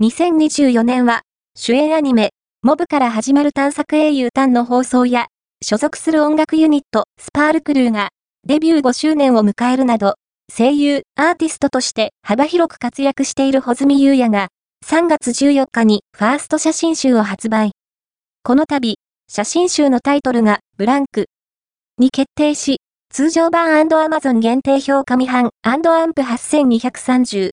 2024年は、主演アニメ、モブから始まる探索英雄タンの放送や、所属する音楽ユニット、スパールクルーが、デビュー5周年を迎えるなど、声優、アーティストとして幅広く活躍している穂積優也が、3月14日にファースト写真集を発売。この度、写真集のタイトルが、ブランク、に決定し、通常版 &Amazon 限定評価未版アンプ8230